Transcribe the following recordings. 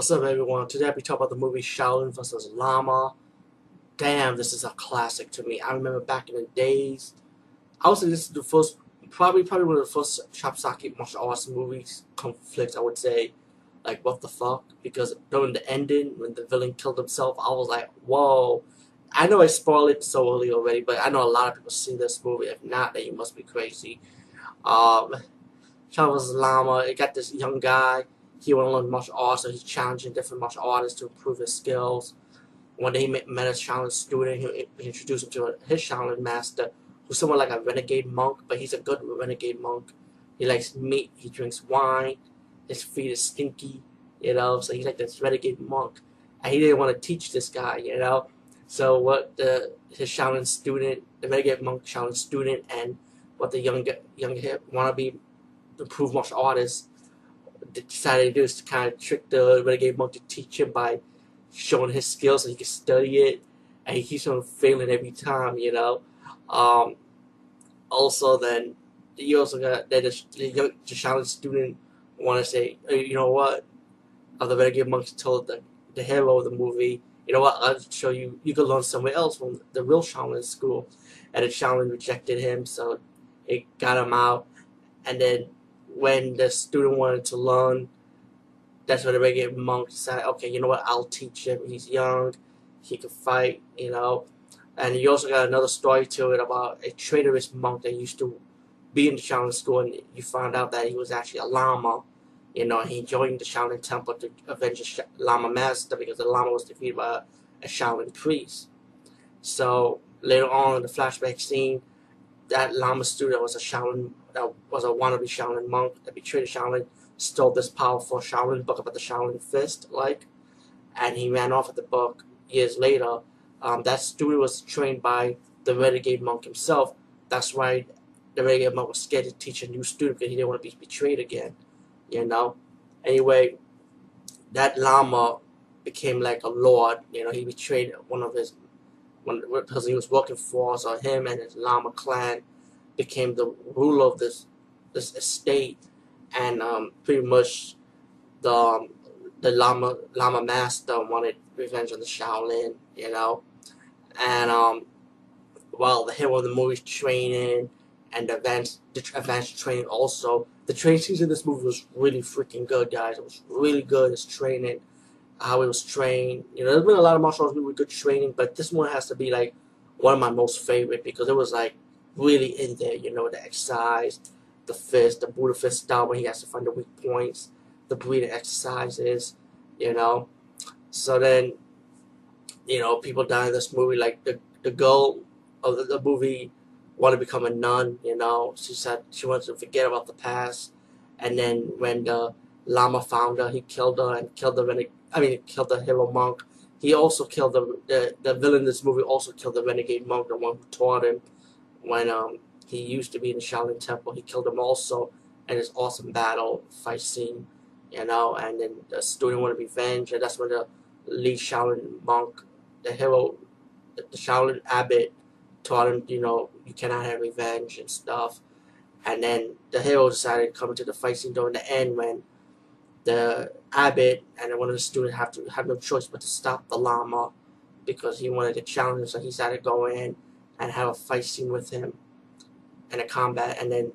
What's up, everyone? Today we talk about the movie Shaolin vs. Lama. Damn, this is a classic to me. I remember back in the days. I would say this is the first, probably probably one of the first Chopsocky martial arts movies conflicts. I would say, like what the fuck? Because during the ending, when the villain killed himself, I was like, whoa. I know I spoiled it so early already, but I know a lot of people see this movie. If not, then you must be crazy. Um, Shaolin vs. Lama. It got this young guy he want to learn martial arts, so he's challenging different martial artists to improve his skills. One day he met, met a Shaolin student, he, he introduced him to his Shaolin master, who's somewhat like a renegade monk, but he's a good renegade monk. He likes meat, he drinks wine, his feet is stinky, you know, so he's like this renegade monk. And he didn't want to teach this guy, you know. So what the his Shaolin student, the renegade monk Shaolin student, and what the young young wannabe improved martial artist decided to do is to kind of trick the renegade monk to teach him by showing his skills so he can study it, and he keeps on failing every time, you know. Um, also, then you also got that the, Shaolin student want to say, hey, you know what? Uh, the renegade monk told the the hero of the movie, you know what? I'll show you. You can learn somewhere else from the real Shaolin school, and the Shaolin rejected him, so it got him out, and then when the student wanted to learn, that's when the renegade monk decided, okay, you know what, I'll teach him. He's young, he can fight, you know. And you also got another story to it about a traitorous monk that used to be in the Shaolin school, and you found out that he was actually a Lama. You know, he joined the Shaolin temple to avenge the Lama master because the Lama was defeated by a Shaolin priest. So later on in the flashback scene, that Lama student was a Shaolin that was a wannabe Shaolin monk that betrayed Shaolin, stole this powerful Shaolin book about the Shaolin fist, like, and he ran off with the book years later. Um, that student was trained by the renegade monk himself. That's why the renegade monk was scared to teach a new student because he didn't want to be betrayed again, you know. Anyway, that Lama became like a lord. You know, he betrayed one of his one because he was working for. So him and his Lama clan became the ruler of this this estate, and um, pretty much the um, the Lama Lama master wanted revenge on the Shaolin, you know, and um, while the hero of the movie training and advanced advanced training also. The training scenes in this movie was really freaking good, guys. It was really good. His training, how it was trained. You know, there's been a lot of martial arts with good training, but this one has to be like one of my most favorite because it was like really in there, you know, the exercise, the fist, the Buddha fist style where he has to find the weak points, the breathing exercises, you know. So then, you know, people die in this movie, like the, the girl of the, the movie wanted to become a nun, you know. She said she wants to forget about the past. And then when the Lama found her, he killed her and killed the I mean, killed the hero monk. He also killed the, the the villain in this movie. Also killed the renegade monk, the one who taught him when um, he used to be in the Shaolin Temple. He killed him also in his awesome battle fight scene, you know, and then the student wanted revenge, and that's when the lead Shaolin monk, the hero, the Shaolin abbot, taught him, you know, you cannot have revenge and stuff. And then the hero decided to come into the fight scene during the end when the abbot and one of the students have to have no choice but to stop the Lama because he wanted to challenge him, so he decided to go in and have a fight scene with him and a combat. And then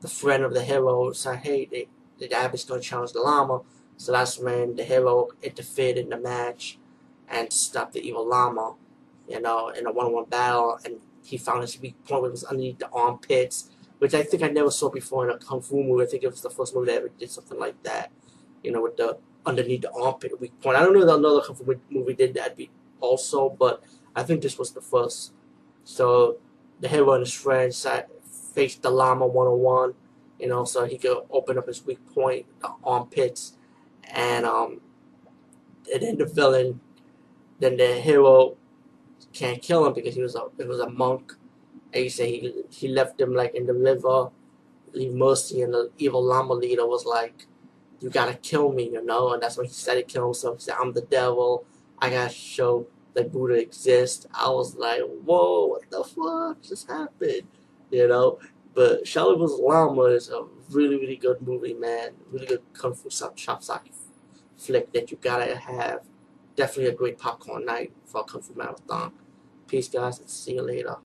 the friend of the hero said, hey, the abbot's going to challenge the Lama. So that's when the hero interfered in the match and stopped the evil Lama, you know, in a one-on-one battle. And he found his weak point, was underneath the armpits, which I think I never saw before in a Kung Fu movie. I think it was the first movie that ever did something like that, you know, with the underneath the armpit weak point. I don't know if another Kung Fu movie did that be also, but I think this was the first. So the hero and his friends faced the Lama 101, you know, so he could open up his weak point, the armpits, and um, and then the villain, then the hero can't kill him because he was a it was a monk. And he said he he left him like in the river, leave mercy, and the evil Lama leader was like, "You gotta kill me," you know, and that's when he started killing himself. He said, "I'm the devil. I gotta show." that Buddha exists, I was like, whoa, what the fuck just happened? You know? But Shaolin vs. Lama is a really, really good movie, man. Really good Kung Fu Chopsocky flick that you gotta have. Definitely a great popcorn night for a Kung Fu Marathon. Peace, guys, and see you later.